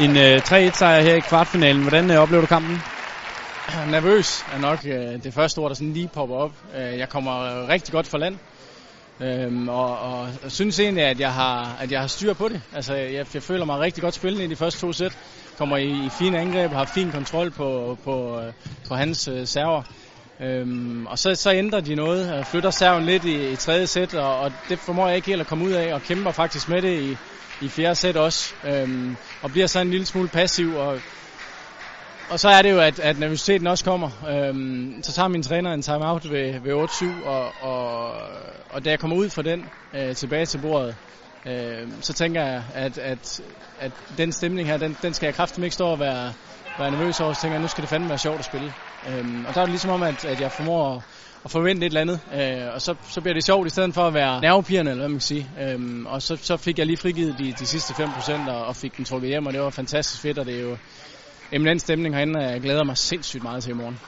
en øh, 3-1 sejr her i kvartfinalen. Hvordan øh, oplever du kampen? Nervøs er nok øh, det første ord, der sådan lige popper op. Øh, jeg kommer øh, rigtig godt fra land. Øhm, og, og, og synes egentlig, at jeg har, at jeg har styr på det. Altså, jeg, jeg føler mig rigtig godt spillende i de første to sæt. Kommer i, i fine angreb, har fin kontrol på, på, øh, på hans øh, server. Øhm, og så, så ændrer de noget, øh, flytter serven lidt i, i tredje sæt, og, og det formår jeg ikke helt at komme ud af, og kæmper faktisk med det i, i fjerde sæt også. Øhm, og bliver så en lille smule passiv, og og så er det jo, at, at nervøsiteten også kommer. Øhm, så tager min træner en timeout ved, ved 8-7, og, og, og da jeg kommer ud fra den øh, tilbage til bordet, øh, så tænker jeg, at, at, at den stemning her, den, den skal jeg kraftigt ikke stå og være, være nervøs over. Så tænker jeg, nu skal det fandme være sjovt at spille. Øhm, og der er det ligesom om, at, at jeg formår at, at forvente et eller andet. Øh, og så, så bliver det sjovt, i stedet for at være nervepirrende, eller hvad man kan sige. Øhm, og så, så fik jeg lige frigivet de, de sidste 5% og, og fik den trukket hjem, og det var fantastisk fedt, og det er jo eminent stemning herinde, og jeg glæder mig sindssygt meget til i morgen.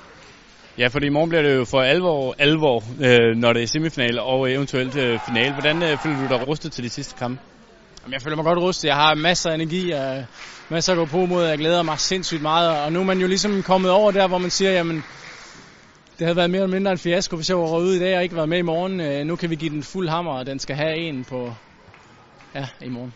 Ja, for i morgen bliver det jo for alvor, alvor øh, når det er semifinal og eventuelt øh, finale. Hvordan øh, føler du dig rustet til de sidste kampe? Jamen, jeg føler mig godt rustet. Jeg har masser af energi, og masser at gå på mod. Jeg glæder mig sindssygt meget, og nu er man jo ligesom kommet over der, hvor man siger, jamen, det havde været mere eller mindre en fiasko, hvis jeg var ude i dag og ikke været med i morgen. Øh, nu kan vi give den fuld hammer, og den skal have en på, ja, i morgen.